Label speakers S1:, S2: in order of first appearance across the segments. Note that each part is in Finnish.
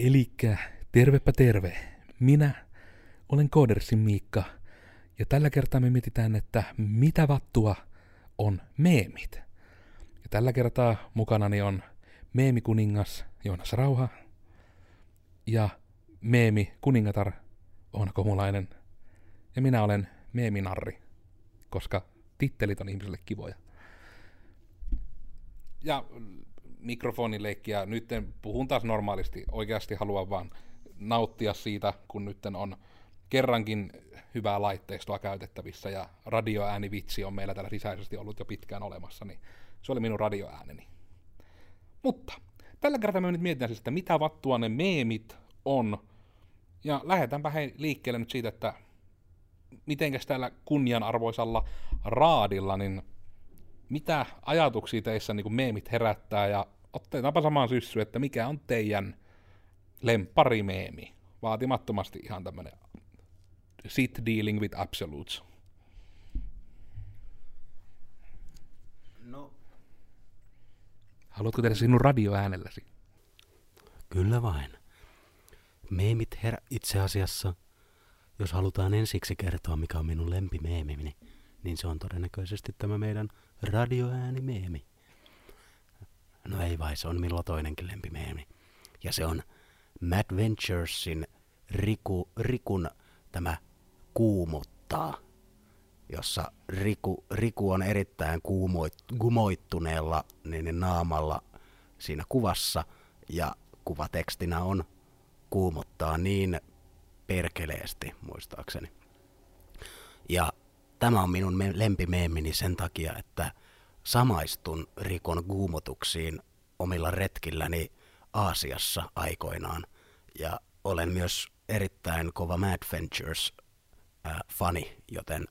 S1: Elikkä tervepä terve. Minä olen Koodersin Miikka. Ja tällä kertaa me mietitään, että mitä vattua on meemit. Ja tällä kertaa mukanani on meemikuningas Joonas Rauha ja meemi kuningatar Oona Komulainen. Ja minä olen meeminarri, koska tittelit on ihmisille kivoja. Ja mikrofonileikkiä, nyt puhun taas normaalisti, oikeasti haluan vaan nauttia siitä, kun nyt on kerrankin hyvää laitteistoa käytettävissä ja radioäänivitsi on meillä täällä sisäisesti ollut jo pitkään olemassa, niin se oli minun radioääneni. Mutta tällä kertaa me nyt mietitään siis, että mitä vattua ne meemit on, ja lähdetäänpä hei liikkeelle nyt siitä, että mitenkäs täällä kunnianarvoisalla raadilla, niin mitä ajatuksia teissä niin meemit herättää, ja otetaanpa samaan syssyyn, että mikä on teidän lemparimeemi. Vaatimattomasti ihan tämmönen sit dealing with absolutes.
S2: No.
S1: Haluatko tehdä sinun radioäänelläsi?
S2: Kyllä vain. Meemit herä itse asiassa, jos halutaan ensiksi kertoa, mikä on minun lempimeemini, niin se on todennäköisesti tämä meidän radioäänimeemi. No ei vai, se on minulla toinenkin lempimeemi. Ja se on Mad Venturesin Riku, Rikun tämä kuumuttaa, jossa Riku, Riku on erittäin kuumoit, kumoittuneella niin naamalla siinä kuvassa ja kuvatekstinä on kuumuttaa niin perkeleesti, muistaakseni. Ja tämä on minun lempimeemini sen takia, että samaistun Rikon kuumotuksiin omilla retkilläni Aasiassa aikoinaan. Ja olen myös erittäin kova Mad Ventures äh, fani, joten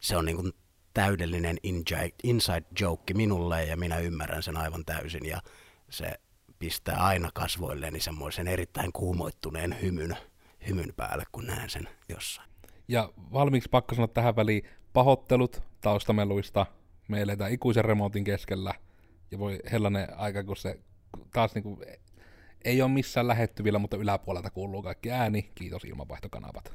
S2: se on niin kuin täydellinen inside joke minulle ja minä ymmärrän sen aivan täysin ja se pistää aina kasvoilleni semmoisen erittäin kuumoittuneen hymyn, hymyn päälle, kun näen sen jossain.
S1: Ja valmiiksi pakko sanoa tähän väliin pahoittelut taustameluista. Me eletään ikuisen remontin keskellä ja voi hellanen aika, kun se taas niinku, ei ole missään lähettyvillä, mutta yläpuolelta kuuluu kaikki ääni. Kiitos ilmanvaihtokanavat.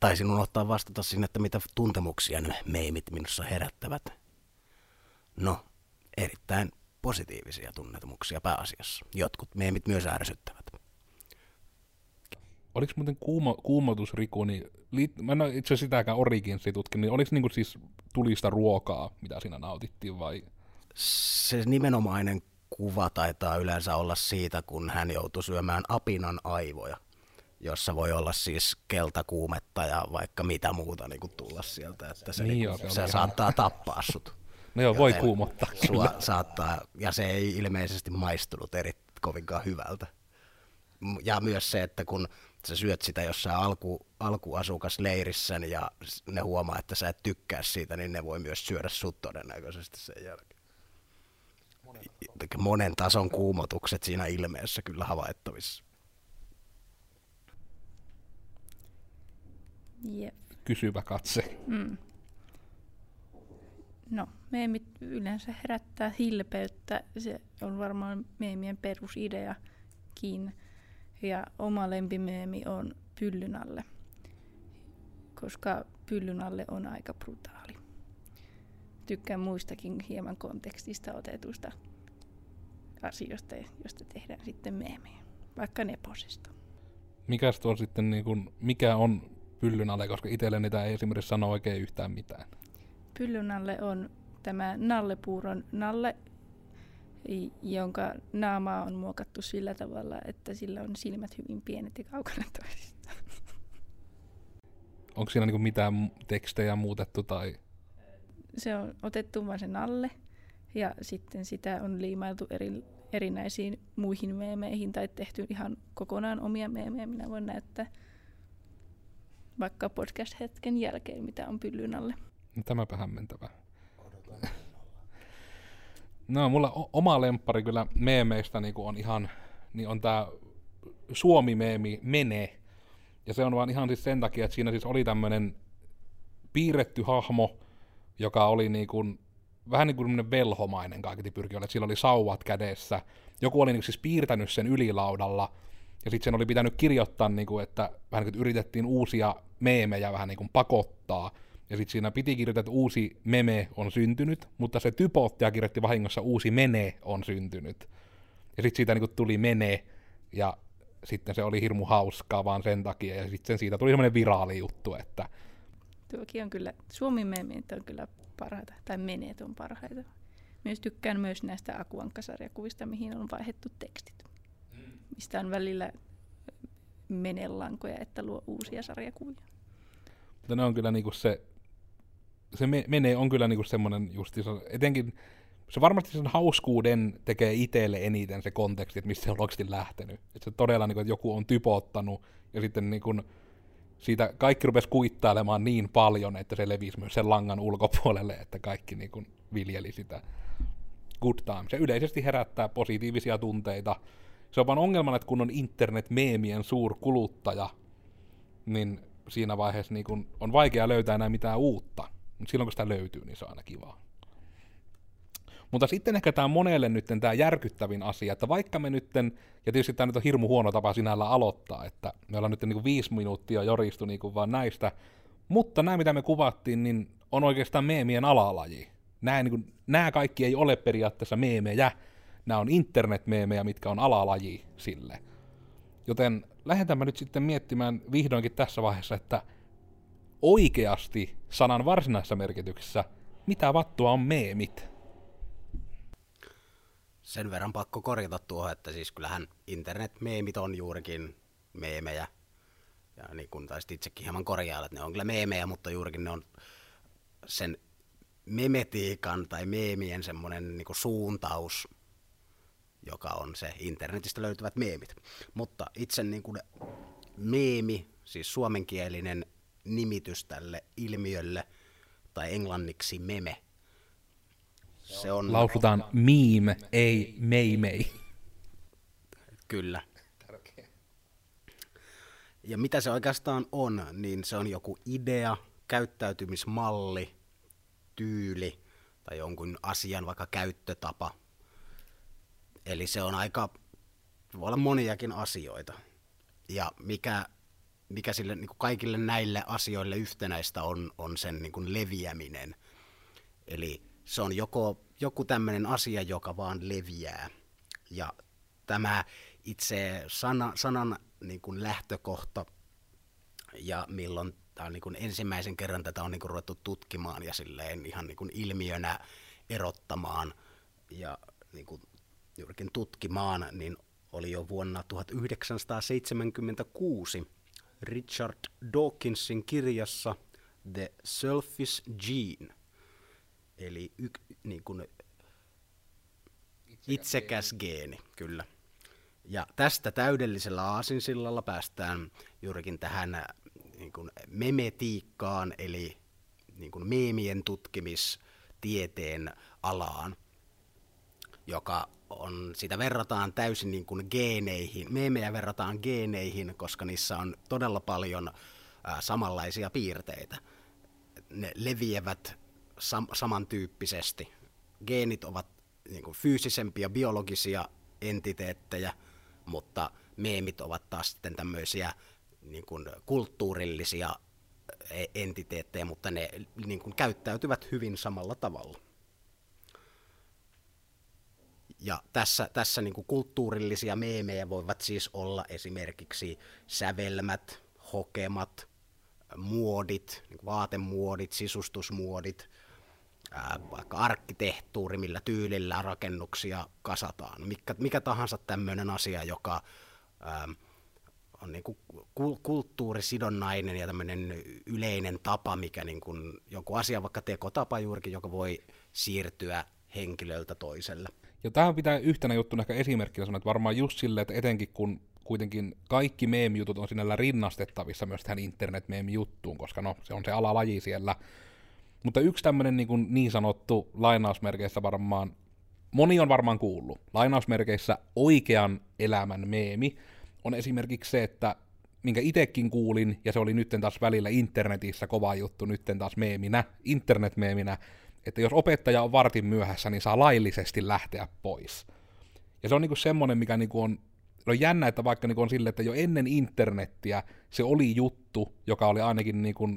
S2: Taisin unohtaa vastata sinne, että mitä tuntemuksia ne meimit minussa herättävät. No, erittäin positiivisia tuntemuksia pääasiassa. Jotkut meemit myös ärsyttävät.
S1: Oliko muuten kuumo, kuumotusriku, niin liit, mä en ole itse sitäkään Originsia tutkinut, niin oliko niinku siis tulista ruokaa, mitä siinä nautittiin vai?
S2: Se nimenomainen kuva taitaa yleensä olla siitä, kun hän joutui syömään apinan aivoja, jossa voi olla siis keltakuumetta ja vaikka mitä muuta niin kuin tulla sieltä, että se, niin niin, se saattaa tappaa sut.
S1: No joo, voi kuumottaa.
S2: Sua saattaa, ja se ei ilmeisesti maistunut eri, kovinkaan hyvältä. Ja myös se, että kun sä syöt sitä jossain alku, alkuasukasleirissä ja ne huomaa, että sä et tykkää siitä, niin ne voi myös syödä sut todennäköisesti sen jälkeen. Monen tason kuumotukset siinä ilmeessä kyllä havaittavissa.
S3: Jep.
S1: Kysyvä katse.
S3: Mm. No, meemit yleensä herättää hilpeyttä. Se on varmaan meemien perusideakin. Ja oma lempimeemi on pyllyn alle, koska pyllyn alle on aika brutaali. Tykkään muistakin hieman kontekstista otetusta asioista, josta tehdään sitten meemiä, vaikka neposista.
S1: Mikäs tuo sitten, niin kun, mikä on pyllyn alle, koska itselle niitä ei esimerkiksi sano oikein yhtään mitään?
S3: Pyllyn alle on tämä nallepuuron nalle, jonka naama on muokattu sillä tavalla, että sillä on silmät hyvin pienet ja kaukana toisistaan.
S1: Onko siinä niinku mitään tekstejä muutettu tai?
S3: Se on otettu vain sen alle ja sitten sitä on liimailtu eri, erinäisiin muihin meemeihin tai tehty ihan kokonaan omia meemejä. Minä voin näyttää vaikka podcast-hetken jälkeen, mitä on pyllyn alle.
S1: No, tämäpä hämmentävä. No, mulla oma lemppari kyllä meemeistä niin on ihan, niin on tää Suomi-meemi Mene. Ja se on vaan ihan siis sen takia, että siinä siis oli tämmönen piirretty hahmo, joka oli niin kuin vähän niin kuin velhomainen kaiketi pyrki että sillä oli sauvat kädessä. Joku oli niin siis piirtänyt sen ylilaudalla, ja sitten sen oli pitänyt kirjoittaa, niin kuin, että vähän niin kuin yritettiin uusia meemejä vähän niin kuin pakottaa, ja sitten siinä piti kirjoittaa, että uusi meme on syntynyt, mutta se typottaja kirjoitti vahingossa uusi mene on syntynyt. Ja sitten siitä niin kuin tuli mene, ja sitten se oli hirmu hauskaa vaan sen takia, ja sitten siitä tuli semmoinen viraali juttu, että...
S3: Tuokin on kyllä, Suomi meemit on kyllä parhaita, tai meneet on parhaita. Myös tykkään myös näistä akuankkasarjakuvista, mihin on vaihdettu tekstit, mistä on välillä menelankoja, että luo uusia sarjakuvia.
S1: Mutta ne on kyllä niinku se, se me, menee on kyllä niinku semmoinen justiinsa, etenkin se varmasti sen hauskuuden tekee itselle eniten se konteksti, että mistä se on oikeasti lähtenyt. Että se todella, niin kuin, että joku on typottanut ja sitten niin kuin, siitä kaikki rupesi kuittailemaan niin paljon, että se levisi myös sen langan ulkopuolelle, että kaikki niin kuin, viljeli sitä good time. Se yleisesti herättää positiivisia tunteita. Se on vaan ongelmana, että kun on internet-meemien suurkuluttaja, niin siinä vaiheessa niin kun on vaikea löytää enää mitään uutta. Mutta silloin kun sitä löytyy, niin se on aina kivaa. Mutta sitten ehkä tämä monelle nyt tämä järkyttävin asia, että vaikka me nytten, ja tietysti tämä nyt on hirmu huono tapa sinällä aloittaa, että me ollaan nyt niin kuin viisi minuuttia joristu niin kuin vaan näistä, mutta nämä mitä me kuvattiin, niin on oikeastaan meemien alalaji. Nämä, niin kuin, nämä kaikki ei ole periaatteessa meemejä, nämä on internetmeemejä, mitkä on alalaji sille. Joten lähdetään nyt sitten miettimään vihdoinkin tässä vaiheessa, että oikeasti sanan varsinaisessa merkityksessä, mitä vattua on meemit?
S2: sen verran pakko korjata tuohon, että siis kyllähän internet-meemit on juurikin meemejä. Ja niin kuin taisit itsekin hieman korjailla, että ne on kyllä meemejä, mutta juurikin ne on sen memetiikan tai meemien semmoinen niin suuntaus, joka on se internetistä löytyvät meemit. Mutta itse niin kuin meemi, siis suomenkielinen nimitys tälle ilmiölle, tai englanniksi meme,
S1: se on... Lausutaan meme, ei meimei.
S2: Kyllä. Ja mitä se oikeastaan on, niin se on joku idea, käyttäytymismalli, tyyli tai jonkun asian vaikka käyttötapa. Eli se on aika, voi olla moniakin asioita. Ja mikä, mikä sille niin kuin kaikille näille asioille yhtenäistä on, on sen niin kuin leviäminen. Eli se on joko, joku tämmöinen asia, joka vaan leviää. Ja tämä itse sana, sanan niin kuin lähtökohta ja milloin tämä on niin kuin ensimmäisen kerran tätä on niin kuin ruvettu tutkimaan ja silleen ihan niin kuin ilmiönä erottamaan ja niin kuin juurikin tutkimaan, niin oli jo vuonna 1976 Richard Dawkinsin kirjassa The Selfish Gene – eli y, niin kuin itsekäs, itsekäs geeni. geeni, kyllä. Ja tästä täydellisellä aasinsillalla päästään juurikin tähän äh, niin kuin memetiikkaan, eli niin kuin meemien tutkimistieteen alaan, joka on, sitä verrataan täysin niin kuin geeneihin, meemejä verrataan geeneihin, koska niissä on todella paljon ää, samanlaisia piirteitä. Ne leviävät sam- samantyyppisesti. Geenit ovat niin kuin fyysisempiä biologisia entiteettejä, mutta meemit ovat taas sitten tämmöisiä niin kuin kulttuurillisia entiteettejä, mutta ne niin kuin käyttäytyvät hyvin samalla tavalla. Ja tässä, tässä niin kuin kulttuurillisia meemejä voivat siis olla esimerkiksi sävelmät, hokemat, muodit, niin vaatemuodit, sisustusmuodit, ää, vaikka arkkitehtuuri, millä tyylillä rakennuksia kasataan. Mikä, mikä tahansa tämmöinen asia, joka ää, on niin kuin kulttuurisidonnainen ja tämmöinen yleinen tapa, mikä niin kuin joku asia, vaikka tekotapa juurikin, joka voi siirtyä henkilöltä toiselle.
S1: Ja tähän pitää yhtenä juttuna ehkä esimerkkinä sanoa, että varmaan just sille, että etenkin kun kuitenkin kaikki meemijutut on sinällä rinnastettavissa myös tähän internet juttuun koska no, se on se alalaji siellä, mutta yksi tämmöinen niin, kuin niin sanottu lainausmerkeissä varmaan, moni on varmaan kuullut, lainausmerkeissä oikean elämän meemi on esimerkiksi se, että minkä itekin kuulin, ja se oli nytten taas välillä internetissä kova juttu, nytten taas meeminä, internetmeeminä, että jos opettaja on vartin myöhässä, niin saa laillisesti lähteä pois. Ja se on niinku semmoinen, mikä niinku on, on jännä, että vaikka niinku on sille, että jo ennen internettiä se oli juttu, joka oli ainakin, niinku,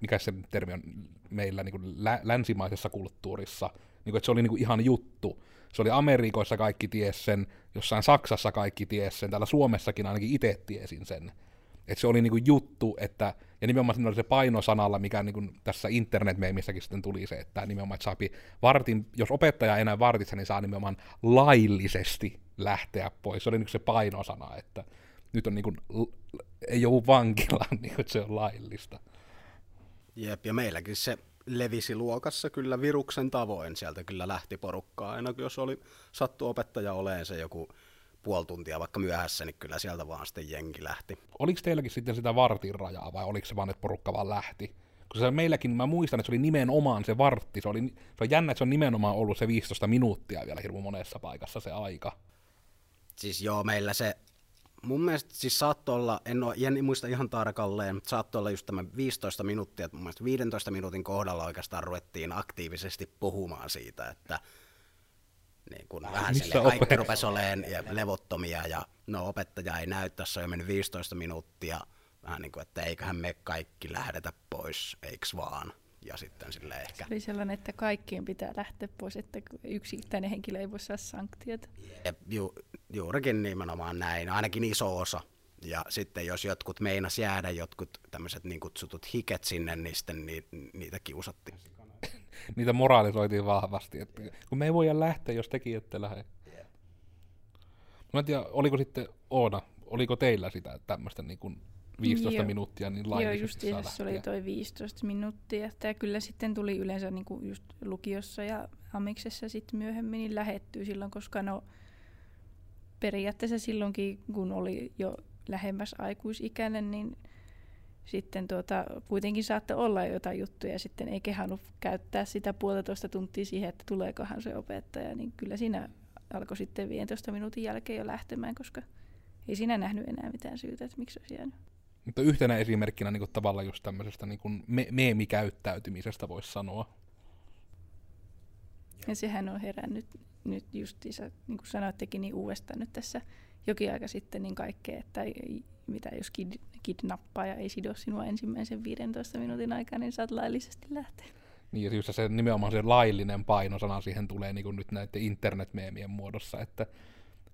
S1: mikä se termi on meillä niinku lä- länsimaisessa kulttuurissa, niinku, että se oli niinku ihan juttu. Se oli Amerikoissa kaikki ties sen, jossain Saksassa kaikki ties sen, täällä Suomessakin ainakin itse tiesin sen. Että se oli niinku juttu, että, ja nimenomaan siinä oli se painosanalla, mikä niinku tässä internetmeemissäkin sitten tuli se, että nimenomaan, että saapi vartin, jos opettaja ei enää vartissa, niin saa nimenomaan laillisesti lähteä pois. Se oli niinku se painosana, että nyt on niinku, ei ole vankilaan, niin että se on laillista.
S2: Jep, ja meilläkin se levisi luokassa kyllä viruksen tavoin. Sieltä kyllä lähti porukkaa. Aina jos oli sattu opettaja oleen se joku puoli tuntia vaikka myöhässä, niin kyllä sieltä vaan sitten jengi lähti.
S1: Oliko teilläkin sitten sitä vartin rajaa vai oliko se vaan, että porukka vaan lähti? Koska se meilläkin, mä muistan, että se oli nimenomaan se vartti. Se, oli, se on jännä, että se on nimenomaan ollut se 15 minuuttia vielä hirveän monessa paikassa se aika.
S2: Siis joo, meillä se mun mielestä siis saattoi olla, en, ole, en muista ihan tarkalleen, mutta saattoi olla just tämä 15 minuuttia, että mun mielestä 15 minuutin kohdalla oikeastaan ruvettiin aktiivisesti puhumaan siitä, että niin kun vähän sille kaikki rupesi olemaan ja levottomia ja no opettaja ei näy, tässä on jo mennyt 15 minuuttia, vähän niin kuin, että eiköhän me kaikki lähdetä pois, eiks vaan. Ja sitten sille ehkä...
S3: Se oli sellainen, että kaikkien pitää lähteä pois, että yksittäinen henkilö ei voi saada sanktiota.
S2: Ju, juurikin nimenomaan näin, ainakin iso osa. Ja sitten jos jotkut meinas jäädä, jotkut tämmöiset niin kutsutut hiket sinne, niin sitten ni, niitä kiusattiin.
S1: Niitä moraalisoitiin vahvasti, että kun me ei voida lähteä, jos teki ette lähde. Mä en tiedä, oliko sitten Oona, oliko teillä sitä tämmöistä niin kuin 15 Joo. minuuttia niin laillisesti
S3: Joo, just se oli toi 15 minuuttia. Tämä kyllä sitten tuli yleensä niin kuin just lukiossa ja amiksessa sitten myöhemmin niin lähettyy silloin, koska no periaatteessa silloinkin, kun oli jo lähemmäs aikuisikäinen, niin sitten tuota, kuitenkin saatte olla jotain juttuja, sitten ei kehannut käyttää sitä puolitoista tuntia siihen, että tuleekohan se opettaja, niin kyllä siinä alkoi sitten 15 minuutin jälkeen jo lähtemään, koska ei siinä nähnyt enää mitään syytä, että miksi olisi jäänyt.
S1: Mutta yhtenä esimerkkinä niin kuin tavallaan just tämmöisestä niin kuin me- meemikäyttäytymisestä voisi sanoa.
S3: Ja sehän on herännyt nyt justiinsa, niin kuin sanoittekin, niin uudestaan nyt tässä jokin aika sitten niin kaikkea, että mitä jos kid, kidnappaa ja ei sido sinua ensimmäisen 15 minuutin aikana, niin saat laillisesti lähteä.
S1: Niin, ja just se nimenomaan se laillinen painosana siihen tulee niin kuin nyt näiden internetmeemien muodossa, että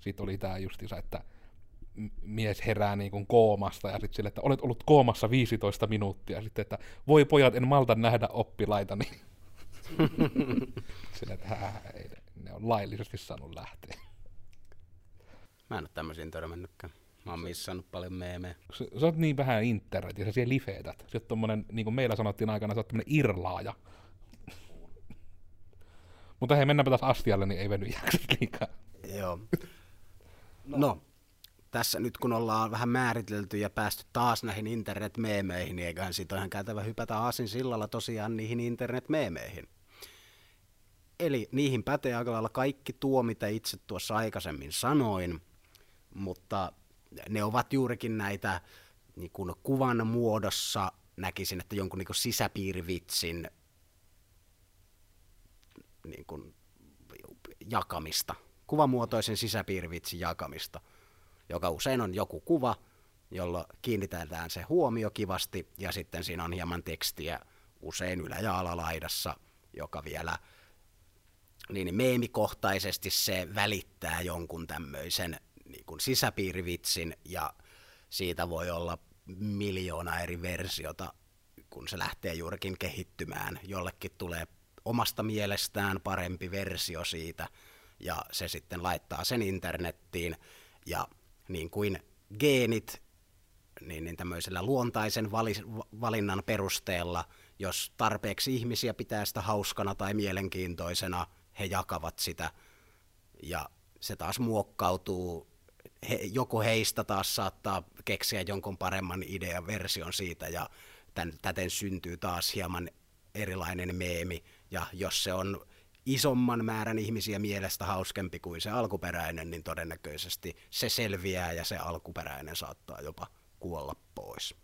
S1: siitä oli tämä justiinsa, että mies herää niin kuin koomasta ja sitten sille, että olet ollut koomassa 15 minuuttia ja sitten, että voi pojat, en malta nähdä oppilaita, niin sille, että hää, ei, ne on laillisesti saanut lähteä.
S2: Mä en ole tämmöisiin törmännytkään. Mä oon missannut paljon meemejä.
S1: Sä, sä oot niin vähän internet ja sä siellä lifeetät. Sä oot tommonen, niin kuin meillä sanottiin aikana, sä oot tämmönen irlaaja. Mutta hei, mennäänpä taas astialle, niin ei veny liikaa.
S2: Joo. No. no, tässä nyt kun ollaan vähän määritelty ja päästy taas näihin internet-meemeihin, niin eiköhän siitä ole ihan käytävä hypätä aasin sillalla tosiaan niihin internet-meemeihin. Eli niihin pätee aika lailla kaikki tuo, mitä itse tuossa aikaisemmin sanoin, mutta ne ovat juurikin näitä niin kuin kuvan muodossa, näkisin, että jonkun niin kuin sisäpiirivitsin niin kuin jakamista, kuvamuotoisen sisäpiirivitsin jakamista – joka usein on joku kuva, jolla kiinnitetään se huomio kivasti, ja sitten siinä on hieman tekstiä usein ylä- ja alalaidassa, joka vielä niin, meemikohtaisesti se välittää jonkun tämmöisen niin kuin sisäpiirivitsin, ja siitä voi olla miljoona eri versiota, kun se lähtee juurikin kehittymään. Jollekin tulee omasta mielestään parempi versio siitä, ja se sitten laittaa sen internettiin, ja niin kuin geenit niin, niin tämmöisellä luontaisen vali, valinnan perusteella, jos tarpeeksi ihmisiä pitää sitä hauskana tai mielenkiintoisena, he jakavat sitä ja se taas muokkautuu. He, joku heistä taas saattaa keksiä jonkun paremman idean version siitä ja tämän, täten syntyy taas hieman erilainen meemi. Ja jos se on isomman määrän ihmisiä mielestä hauskempi kuin se alkuperäinen, niin todennäköisesti se selviää ja se alkuperäinen saattaa jopa kuolla pois.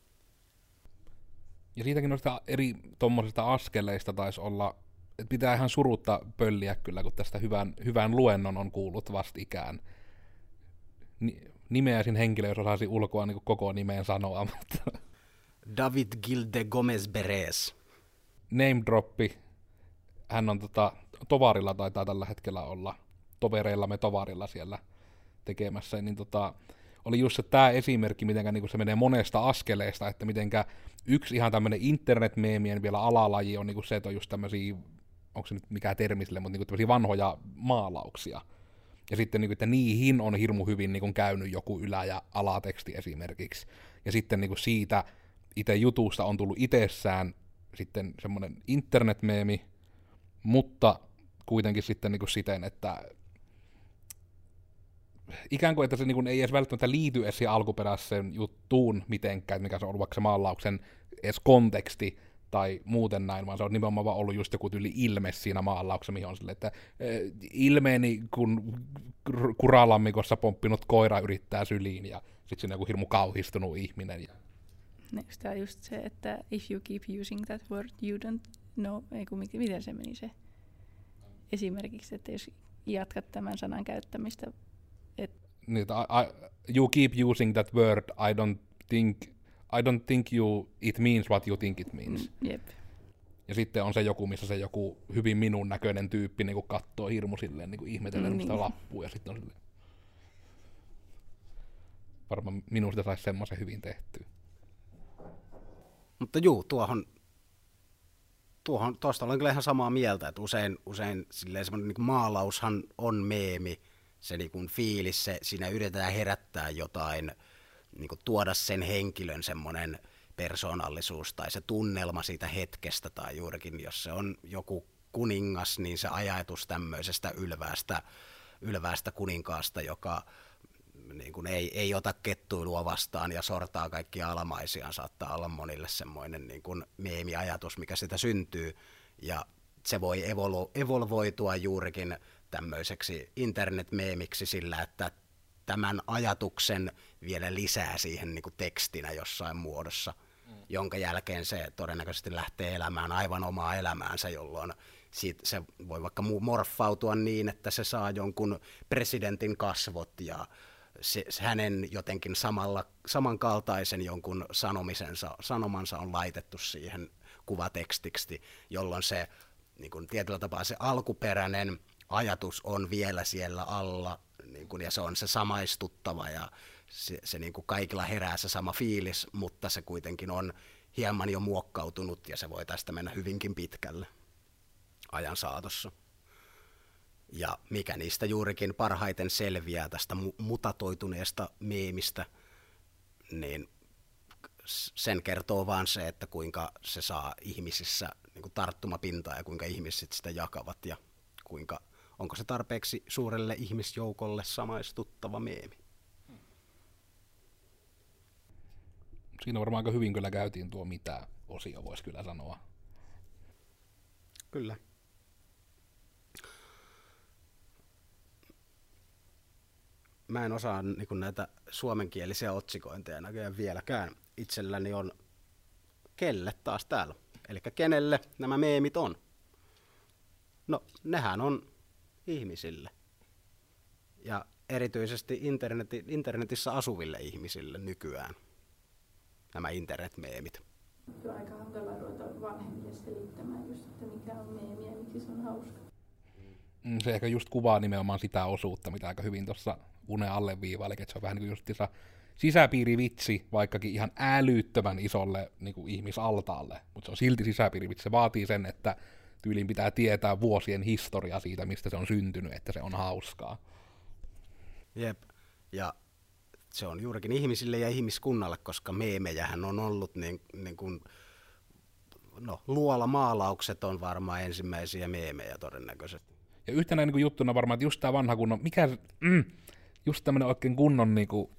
S1: Ja siitäkin noista eri tuommoisista askeleista taisi olla et pitää ihan surutta pölliä kyllä, kun tästä hyvän, hyvän luennon on kuullut vastikään. Ni, nimeäisin henkilö, jos osaisi ulkoa niin koko nimeen sanoa, mutta...
S2: David Gilde Gomez Beres.
S1: Name droppi. Hän on tota, tovarilla taitaa tällä hetkellä olla, tovereillamme tovarilla siellä tekemässä, niin tota, oli just se tämä esimerkki, miten niin se menee monesta askeleesta, että mitenkä yksi ihan tämmöinen internetmeemien vielä alalaji on niin se, että on just tämmöisiä, onko se nyt mikä termi sille, mutta niin tämmöisiä vanhoja maalauksia. Ja sitten, niin että niihin on hirmu hyvin niin käynyt joku ylä- ja alateksti esimerkiksi. Ja sitten niin siitä itse jutusta on tullut itsessään sitten semmoinen internetmeemi, mutta kuitenkin sitten niin siten, että ikään kuin, että se niin ei edes välttämättä liity edes alkuperäiseen juttuun mitenkään, mikä se on vaikka se maalauksen edes konteksti tai muuten näin, vaan se on nimenomaan vaan ollut just joku tyyli ilme siinä maalauksessa, mihin on sille, että äh, ilmeeni, kun kuralammikossa pomppinut koira yrittää syliin, ja sitten siinä on joku hirmu kauhistunut ihminen. Ja...
S3: Eikö tämä just se, että if you keep using that word, you don't know, ei kun, miten se meni se esimerkiksi, että jos jatkat tämän sanan käyttämistä
S1: et... Niin, I, I, you keep using that word, I don't think, I don't think you, it means what you think it means.
S3: Mm, jep.
S1: Ja sitten on se joku, missä se joku hyvin minun näköinen tyyppi niin katsoo hirmu silleen niin ihmetellen mm, niin. lappua ja sitten on silleen... Varmaan minusta saisi semmoisen hyvin tehtyä.
S2: Mutta juu, tuohon, tuohon tuosta olen kyllä ihan samaa mieltä, että usein, usein silleen semmoinen niin maalaushan on meemi, se niin kuin fiilis, se, siinä yritetään herättää jotain, niin kuin tuoda sen henkilön semmoinen persoonallisuus tai se tunnelma siitä hetkestä tai juurikin, jos se on joku kuningas, niin se ajatus tämmöisestä ylväästä, ylväästä kuninkaasta, joka niin kuin ei, ei ota kettuilua vastaan ja sortaa kaikkia alamaisiaan, saattaa olla monille semmoinen niin kuin meemiajatus, mikä sitä syntyy, ja se voi evolvoitua juurikin tämmöiseksi internetmeemiksi sillä, että tämän ajatuksen vielä lisää siihen niin kuin tekstinä jossain muodossa, mm. jonka jälkeen se todennäköisesti lähtee elämään aivan omaa elämäänsä, jolloin siitä se voi vaikka morfautua niin, että se saa jonkun presidentin kasvot ja se, se hänen jotenkin samalla, samankaltaisen jonkun sanomisensa, sanomansa on laitettu siihen kuvatekstiksi, jolloin se niin kuin tietyllä tapaa se alkuperäinen ajatus on vielä siellä alla, niin kuin, ja se on se samaistuttava, ja se, se niin kuin kaikilla herää se sama fiilis, mutta se kuitenkin on hieman jo muokkautunut, ja se voi tästä mennä hyvinkin pitkälle ajan saatossa. Ja mikä niistä juurikin parhaiten selviää tästä mutatoituneesta meemistä, niin sen kertoo vaan se, että kuinka se saa ihmisissä niin kuin tarttumapintaa ja kuinka ihmiset sitä jakavat ja kuinka onko se tarpeeksi suurelle ihmisjoukolle samaistuttava meemi.
S1: Siinä varmaan aika hyvin kyllä käytiin tuo mitä osio, voisi kyllä sanoa.
S2: Kyllä. Mä en osaa niin näitä suomenkielisiä otsikointeja näköjään vieläkään. Itselläni on kelle taas täällä. Eli kenelle nämä meemit on? No, nehän on ihmisille. Ja erityisesti interneti, internetissä asuville ihmisille nykyään nämä internetmeemit.
S3: On aika hankala ruveta vanhemmille selittämään just, että mikä on meemi ja miksi se on hauska.
S1: Mm, se ehkä just kuvaa nimenomaan sitä osuutta, mitä aika hyvin tuossa Une alleviivaili, että se on vähän niin kuin sisäpiirivitsi, vaikkakin ihan älyttömän isolle niin kuin ihmisaltaalle, mutta se on silti sisäpiirivitsi. Se vaatii sen, että tyyliin pitää tietää vuosien historia siitä, mistä se on syntynyt, että se on hauskaa.
S2: Jep, ja se on juurikin ihmisille ja ihmiskunnalle, koska meemejähän on ollut niin, niin kuin, no, luola maalaukset on varmaan ensimmäisiä meemejä todennäköisesti.
S1: Ja yhtenä niin kuin juttuna varmaan, että just tämä vanha kunnon, mikä, mm, just tämmöinen oikein kunnon niin kuin,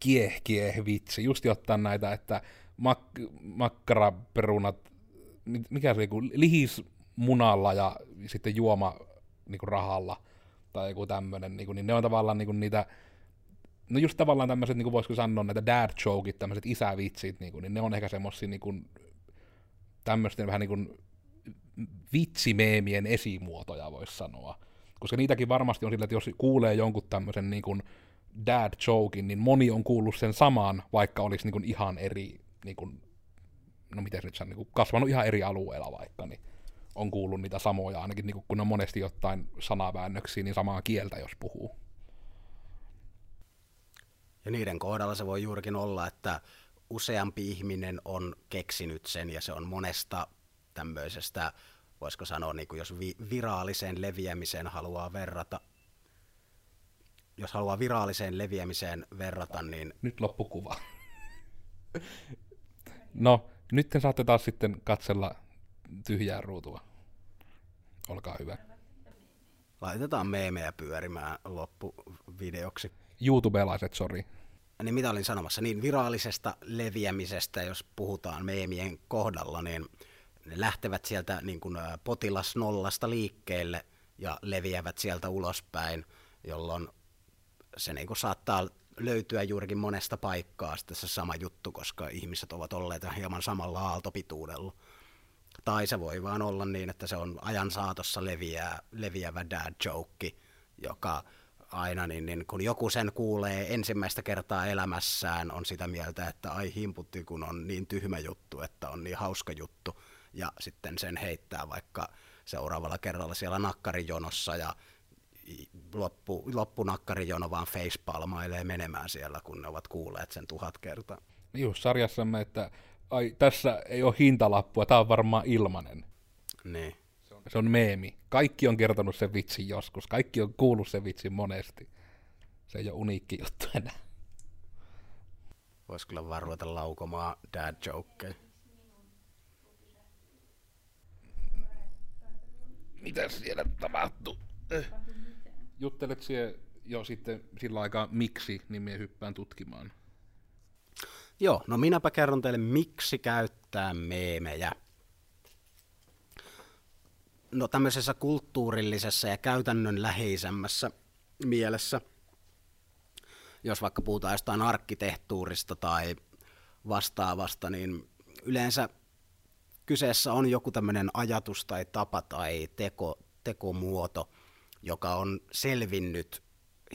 S1: kieh, kieh vitsi, just ottaa näitä, että mak- makkaraperunat, mikä se lihis munalla ja sitten juoma niin kuin rahalla tai joku tämmöinen, niin, niin ne on tavallaan niin kuin niitä, no just tavallaan tämmöiset, niin kuin voisiko sanoa, näitä dad jokeit, tämmöiset isävitsit, niin, kuin, niin ne on ehkä semmosia niin kuin, tämmöisten vähän niin kuin vitsimeemien esimuotoja, voisi sanoa. Koska niitäkin varmasti on sillä, että jos kuulee jonkun tämmöisen niin kuin dad jokein, niin moni on kuullut sen samaan, vaikka olisi niin kuin ihan eri, niin kuin, no miten se nyt niin kuin kasvanut ihan eri alueella vaikka, niin on kuullut niitä samoja, ainakin niin kun on monesti jotain sanaväännöksiä, niin samaa kieltä jos puhuu.
S2: Ja niiden kohdalla se voi juurikin olla, että useampi ihminen on keksinyt sen ja se on monesta tämmöisestä, voisiko sanoa, niin kuin jos vi- viraaliseen leviämiseen haluaa verrata, jos haluaa viraaliseen leviämiseen verrata, niin...
S1: Nyt loppukuva. no, nyt saatte taas sitten katsella tyhjää ruutua. Olkaa hyvä.
S2: Laitetaan meemejä pyörimään loppuvideoksi.
S1: YouTubelaiset, sori.
S2: Niin mitä olin sanomassa, niin viraalisesta leviämisestä, jos puhutaan meemien kohdalla, niin ne lähtevät sieltä niin kuin potilas nollasta liikkeelle ja leviävät sieltä ulospäin, jolloin se niin kuin saattaa löytyä juurikin monesta paikkaa sitten se sama juttu, koska ihmiset ovat olleet hieman samalla aaltopituudella. Tai se voi vaan olla niin, että se on ajan saatossa leviää, leviävä dad joke, joka aina, niin, niin kun joku sen kuulee ensimmäistä kertaa elämässään, on sitä mieltä, että ai himputti, kun on niin tyhmä juttu, että on niin hauska juttu, ja sitten sen heittää vaikka seuraavalla kerralla siellä nakkarijonossa, ja loppu, loppunakkarijono vaan facepalmailee menemään siellä, kun ne ovat kuulleet sen tuhat kertaa.
S1: Just sarjassamme, että ai, tässä ei ole hintalappua, tämä on varmaan ilmanen.
S2: Niin.
S1: Se on, se on meemi. Kaikki on kertonut sen vitsin joskus. Kaikki on kuullut sen vitsin monesti. Se ei ole uniikki juttu enää.
S2: Voisi kyllä vaan ruveta laukomaan dad jokeja.
S1: Mitä siellä tapahtuu? Eh. Juttelet siellä jo sitten sillä aikaa miksi, niin minä hyppään tutkimaan.
S2: Joo, no minäpä kerron teille, miksi käyttää meemejä. No tämmöisessä kulttuurillisessa ja käytännön läheisemmässä mielessä, jos vaikka puhutaan jostain arkkitehtuurista tai vastaavasta, niin yleensä kyseessä on joku tämmöinen ajatus tai tapa tai teko, tekomuoto, joka on selvinnyt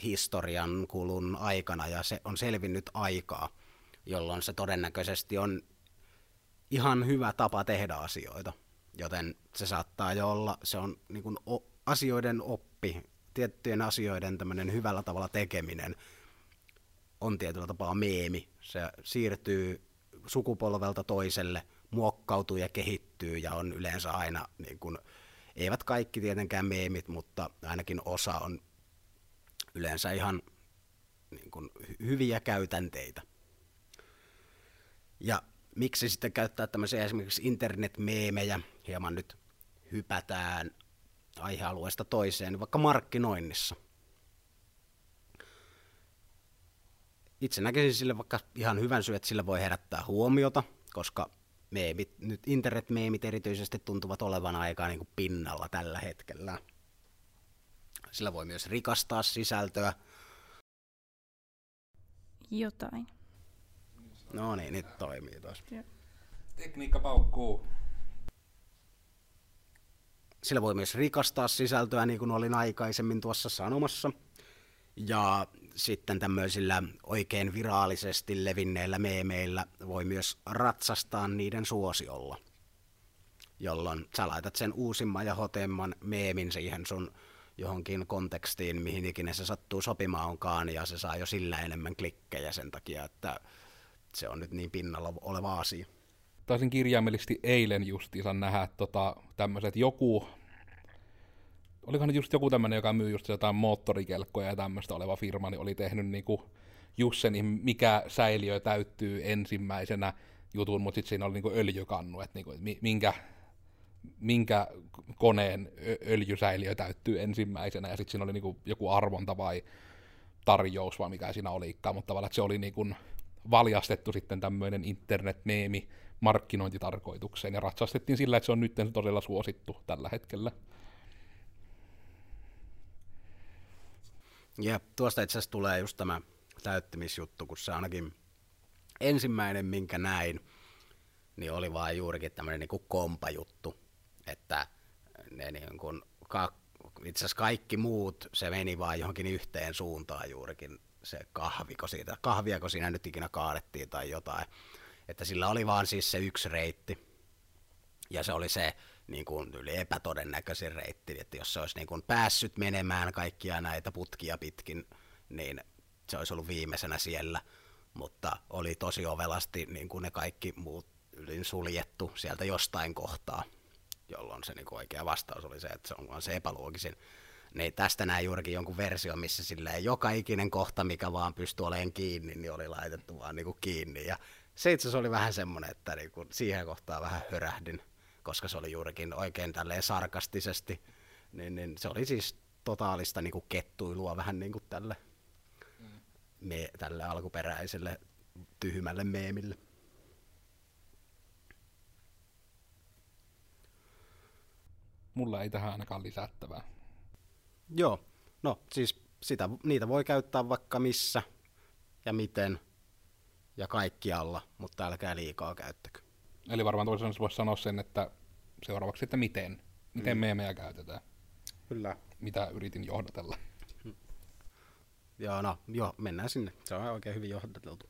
S2: historian kulun aikana ja se on selvinnyt aikaa – jolloin se todennäköisesti on ihan hyvä tapa tehdä asioita. Joten se saattaa jo olla, se on niin kuin asioiden oppi, tiettyjen asioiden tämmöinen hyvällä tavalla tekeminen on tietyllä tapaa meemi. Se siirtyy sukupolvelta toiselle, muokkautuu ja kehittyy ja on yleensä aina, niin kuin, eivät kaikki tietenkään meemit, mutta ainakin osa on yleensä ihan niin kuin, hyviä käytänteitä. Ja miksi sitten käyttää tämmöisiä esimerkiksi internetmeemejä, hieman nyt hypätään aihealueesta toiseen, vaikka markkinoinnissa. Itse näkisin sille vaikka ihan hyvän syy, että sillä voi herättää huomiota, koska meemit, nyt internetmeemit erityisesti tuntuvat olevan aika niin kuin pinnalla tällä hetkellä. Sillä voi myös rikastaa sisältöä.
S3: Jotain.
S2: No niin, nyt toimii taas.
S1: Tekniikka paukkuu.
S2: Sillä voi myös rikastaa sisältöä, niin kuin olin aikaisemmin tuossa sanomassa. Ja sitten tämmöisillä oikein viraalisesti levinneillä meemeillä voi myös ratsastaa niiden suosiolla. Jolloin sä laitat sen uusimman ja hotemman meemin siihen sun johonkin kontekstiin, mihin ikinä se sattuu sopimaankaan, ja se saa jo sillä enemmän klikkejä sen takia, että se on nyt niin pinnalla oleva asia.
S1: Taisin kirjaimellisesti eilen justiinsa nähdä tota, tämmöiset joku, olikohan just joku tämmöinen, joka myy just jotain moottorikelkkoja ja tämmöistä oleva firma, niin oli tehnyt niinku just se, niin mikä säiliö täyttyy ensimmäisenä jutun, mutta sitten siinä oli niinku öljykannu, että niinku, minkä, minkä koneen öljysäiliö täyttyy ensimmäisenä, ja sitten siinä oli niinku joku arvonta vai tarjous, vai mikä siinä olikaan, mutta tavallaan että se oli niinku valjastettu sitten tämmöinen internet-meemi markkinointitarkoitukseen, ja ratsastettiin sillä, että se on nyt todella suosittu tällä hetkellä.
S2: Ja tuosta itse asiassa tulee just tämä täyttämisjuttu, kun se ainakin ensimmäinen, minkä näin, niin oli vaan juurikin tämmöinen niin kompajuttu, että ne niin kuin, ka, itse asiassa kaikki muut, se meni vaan johonkin yhteen suuntaan juurikin se kahviko siitä, kahviako siinä nyt ikinä kaadettiin tai jotain. Että sillä oli vaan siis se yksi reitti. Ja se oli se niin kuin yli epätodennäköisin reitti, että jos se olisi niin kuin päässyt menemään kaikkia näitä putkia pitkin, niin se olisi ollut viimeisenä siellä. Mutta oli tosi ovelasti niin kuin ne kaikki muut ylin suljettu sieltä jostain kohtaa, jolloin se niin kuin oikea vastaus oli se, että se on se epäloogisin. Niin tästä näin juurikin jonkun versio, missä silleen joka ikinen kohta, mikä vaan pystyi olemaan kiinni, niin oli laitettu vaan niin kuin kiinni. Ja se itse asiassa oli vähän semmoinen, että niin kuin siihen kohtaan vähän hörähdin, koska se oli juurikin oikein tälleen sarkastisesti. Niin, niin se oli siis totaalista niin kuin kettuilua vähän niin kuin tälle, me, tälle alkuperäiselle tyhmälle meemille.
S1: Mulla ei tähän ainakaan lisättävää.
S2: Joo, no siis sitä, niitä voi käyttää vaikka missä ja miten ja kaikkialla, mutta älkää liikaa käyttäkö.
S1: Eli varmaan toisaalta voisi sanoa sen, että seuraavaksi, että miten, miten mm. meemejä käytetään.
S2: Kyllä.
S1: Mitä yritin johdatella.
S2: Joo, no, joo, mennään sinne. Se on oikein hyvin johdateltu.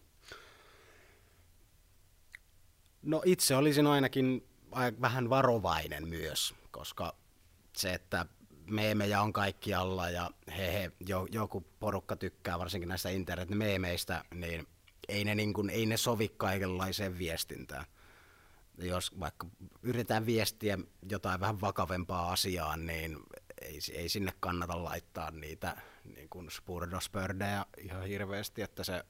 S2: No itse olisin ainakin vähän varovainen myös, koska se, että meemejä on kaikkialla ja he, he, jo, joku porukka tykkää varsinkin näistä internet-meemeistä, niin ei ne, niin kuin, ei ne sovi kaikenlaiseen viestintään. Jos vaikka yritetään viestiä jotain vähän vakavempaa asiaa, niin ei, ei sinne kannata laittaa niitä niin kuin spurdospördejä ihan hirveästi, että se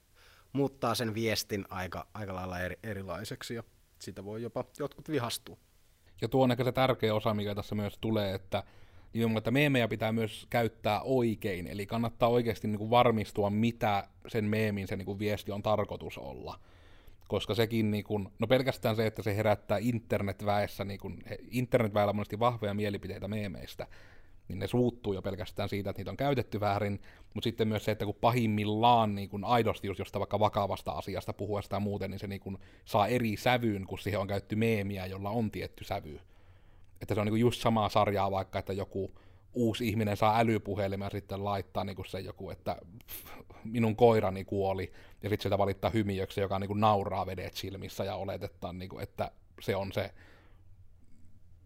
S2: muuttaa sen viestin aika, aika lailla eri, erilaiseksi ja sitä voi jopa jotkut vihastua.
S1: Ja tuo on ehkä se tärkeä osa, mikä tässä myös tulee, että ilman, että meemejä pitää myös käyttää oikein, eli kannattaa oikeasti niin kuin varmistua, mitä sen meemin se niin kuin viesti on tarkoitus olla. Koska sekin, niin kuin, no pelkästään se, että se herättää internetväessä, niin kuin, internetväellä on monesti vahvoja mielipiteitä meemeistä, niin ne suuttuu jo pelkästään siitä, että niitä on käytetty väärin, mutta sitten myös se, että kun pahimmillaan niin kun aidosti just jostain vaikka vakavasta asiasta puhuesta muuten, niin se niin kun saa eri sävyyn, kun siihen on käytetty meemiä, jolla on tietty sävy. Että se on niin just samaa sarjaa vaikka, että joku uusi ihminen saa älypuhelimen ja sitten laittaa niin kuin se joku, että minun koirani kuoli, ja sitten sieltä valittaa hymiöksi, joka niin kuin nauraa vedet silmissä ja oletetaan, niin kuin, että se on se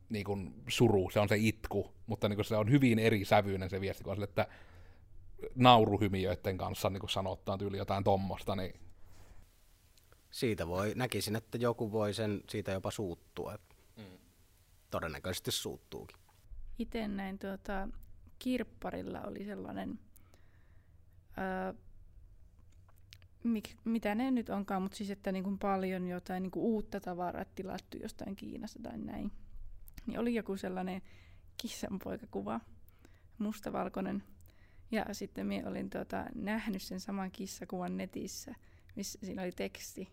S1: niin kuin suru, se on se itku, mutta niin kuin se on hyvin eri sävyinen se viesti, kun sille, että nauruhymiöiden kanssa niin kuin sanottaa tyyli jotain tommosta, niin
S2: siitä voi, näkisin, että joku voi sen siitä jopa suuttua. Todennäköisesti suuttuukin.
S3: Itse näin tuota, kirpparilla oli sellainen, ää, mik, mitä ne nyt onkaan, mutta siis että niin kuin paljon jotain niin kuin uutta tavaraa tilattu jostain Kiinasta tai näin niin oli joku sellainen kissanpoikakuva, mustavalkoinen. Ja sitten minä olin tuota, nähnyt sen saman kissakuvan netissä, missä siinä oli teksti.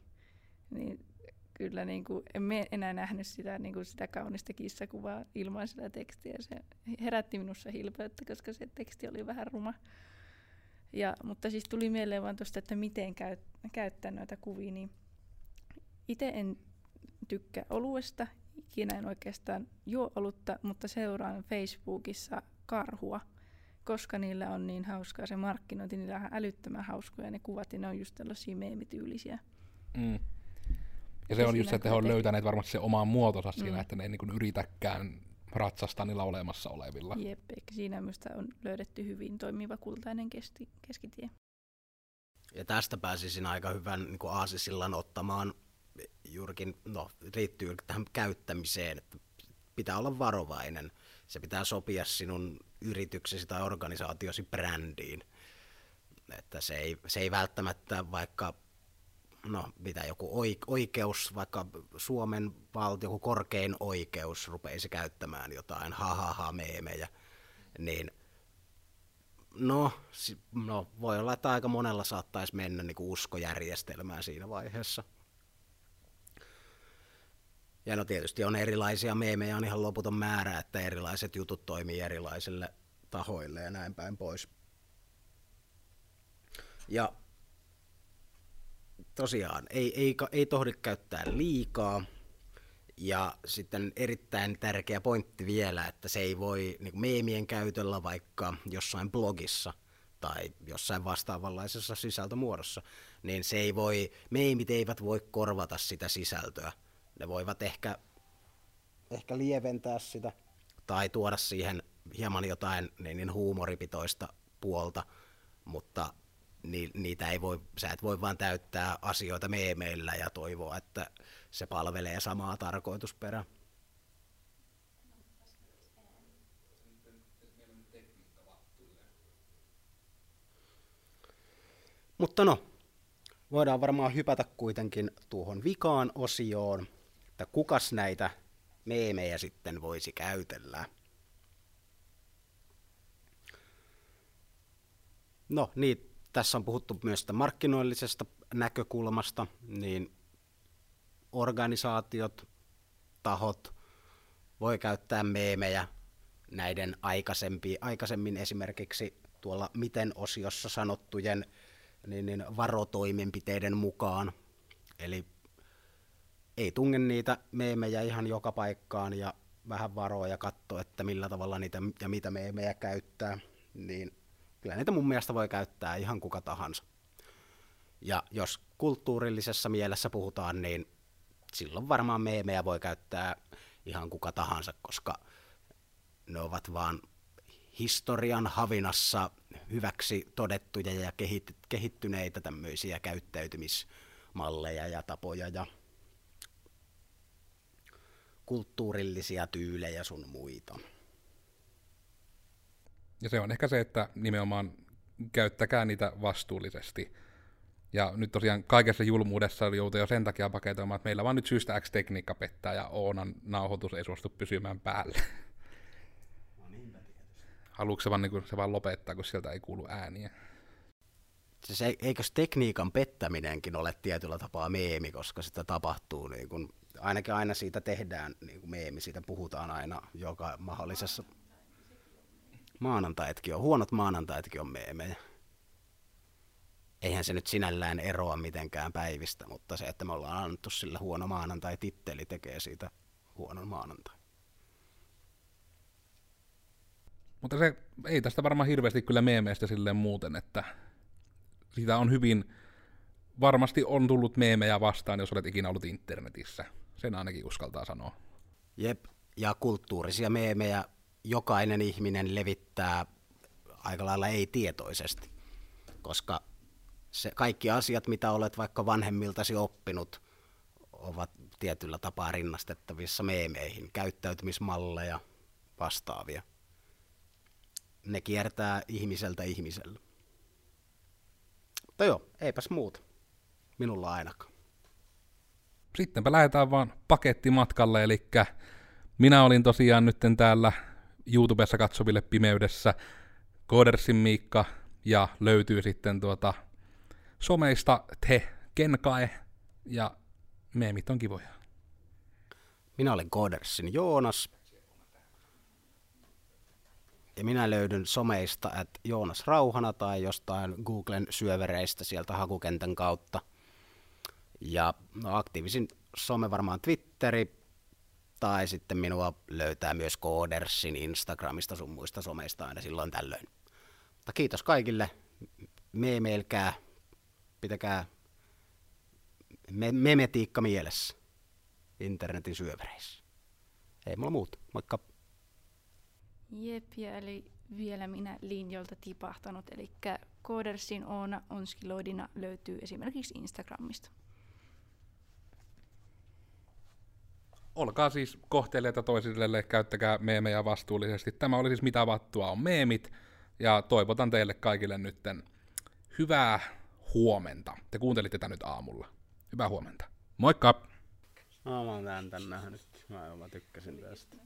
S3: Niin kyllä niin kuin, en enää nähnyt sitä, niin kuin sitä kaunista kissakuvaa ilman sitä tekstiä. Se herätti minussa hilpeyttä, koska se teksti oli vähän ruma. Ja, mutta siis tuli mieleen vaan tuosta, että miten käy, käyttää noita kuvia. Niin itse en tykkää oluesta ikinä en oikeastaan juo olutta, mutta seuraan Facebookissa karhua, koska niillä on niin hauskaa se markkinointi, niillä on älyttömän hauskoja ne kuvat ja ne on just tällaisia meemityylisiä.
S1: Mm. Ja se ja on just se, että he on löytäneet varmasti se oman muotonsa mm. siinä, että ne ei niin yritäkään ratsastaa niillä olemassa olevilla.
S3: Jep, eikä siinä minusta on löydetty hyvin toimiva kultainen kesti, keskitie.
S2: Ja tästä pääsisin aika hyvän niin aasisillan ottamaan juurikin, no riittyy tähän käyttämiseen, että pitää olla varovainen. Se pitää sopia sinun yrityksesi tai organisaatiosi brändiin. Että se ei, se ei välttämättä vaikka no, mitä joku oikeus, vaikka Suomen valtio, joku korkein oikeus rupeisi käyttämään jotain ha-ha-ha meemejä, niin no, no, voi olla, että aika monella saattaisi mennä niin kuin uskojärjestelmään siinä vaiheessa. Ja no tietysti on erilaisia meemejä, on ihan loputon määrä, että erilaiset jutut toimii erilaisille tahoille ja näin päin pois. Ja tosiaan, ei, ei, ei tohdi käyttää liikaa. Ja sitten erittäin tärkeä pointti vielä, että se ei voi niin meemien käytöllä vaikka jossain blogissa tai jossain vastaavanlaisessa sisältömuodossa, niin se ei voi, meemit eivät voi korvata sitä sisältöä. Ne voivat ehkä, ehkä lieventää sitä tai tuoda siihen hieman jotain niin, niin huumoripitoista puolta, mutta ni, niitä ei voi, sä et voi vaan täyttää asioita meemeillä ja toivoa, että se palvelee samaa tarkoitusperää. Mutta no, voidaan varmaan hypätä kuitenkin tuohon vikaan osioon, että kukas näitä meemejä sitten voisi käytellä. No niin, tässä on puhuttu myös markkinoillisesta näkökulmasta, niin organisaatiot, tahot voi käyttää meemejä näiden aikaisemmin esimerkiksi tuolla miten osiossa sanottujen niin, niin varotoimenpiteiden mukaan. Eli ei tunge niitä meemejä ihan joka paikkaan ja vähän varoa ja katsoa, että millä tavalla niitä ja mitä meemejä käyttää, niin kyllä niitä mun mielestä voi käyttää ihan kuka tahansa. Ja jos kulttuurillisessa mielessä puhutaan, niin silloin varmaan meemejä voi käyttää ihan kuka tahansa, koska ne ovat vaan historian havinassa hyväksi todettuja ja kehittyneitä tämmöisiä käyttäytymismalleja ja tapoja ja kulttuurillisia tyylejä sun muita.
S1: Ja se on ehkä se, että nimenomaan käyttäkää niitä vastuullisesti. Ja nyt tosiaan kaikessa julmuudessa joutuu jo sen takia paketoimaan, että meillä vaan nyt syystä X tekniikka pettää ja Oonan nauhoitus ei suostu pysymään päälle. No Haluatko se vaan, niin se vaan lopettaa, kun sieltä ei kuulu ääniä?
S2: Siis eikös tekniikan pettäminenkin ole tietyllä tapaa meemi, koska sitä tapahtuu, niin kun, ainakin aina siitä tehdään niin kuin meemi, siitä puhutaan aina joka mahdollisessa maanantaitkin on, huonot maanantaitkin on meemejä. Eihän se nyt sinällään eroa mitenkään päivistä, mutta se, että me ollaan annettu sille huono maanantai-titteli, tekee siitä huonon maanantai.
S1: Mutta se ei tästä varmaan hirveästi kyllä meemeistä silleen muuten, että sitä on hyvin, varmasti on tullut meemejä vastaan, jos olet ikinä ollut internetissä. Sen ainakin uskaltaa sanoa.
S2: Jep, ja kulttuurisia meemejä jokainen ihminen levittää aika lailla ei-tietoisesti, koska se kaikki asiat, mitä olet vaikka vanhemmiltasi oppinut, ovat tietyllä tapaa rinnastettavissa meemeihin, käyttäytymismalleja, vastaavia. Ne kiertää ihmiseltä ihmiselle. Mutta joo, eipäs muuta. Minulla ainakaan.
S1: Sittenpä lähdetään vaan pakettimatkalle, eli minä olin tosiaan nyt täällä YouTubessa katsoville pimeydessä Kodersin Miikka ja löytyy sitten tuota someista te Kenkae ja meemit on kivoja.
S2: Minä olen Kodersin Joonas. Ja minä löydyn someista että Joonas Rauhana tai jostain Googlen syövereistä sieltä hakukentän kautta. Ja no, aktiivisin some varmaan Twitteri, tai sitten minua löytää myös Koodersin Instagramista sun muista someista aina silloin tällöin. Mutta kiitos kaikille. Meemeilkää, pitäkää me- memetiikka mielessä internetin syövereissä. Ei mulla muuta. Moikka.
S3: Jep, ja eli vielä minä linjolta tipahtanut, eli Koodersin Oona Onskiloidina löytyy esimerkiksi Instagramista.
S1: Olkaa siis kohtelijoita toisille, käyttäkää meemejä vastuullisesti. Tämä oli siis Mitä vattua on meemit, ja toivotan teille kaikille nytten hyvää huomenta. Te kuuntelitte tätä nyt aamulla. Hyvää huomenta. Moikka!
S2: No, mä oon tän, tän nähnyt. Mä, mä tykkäsin tästä.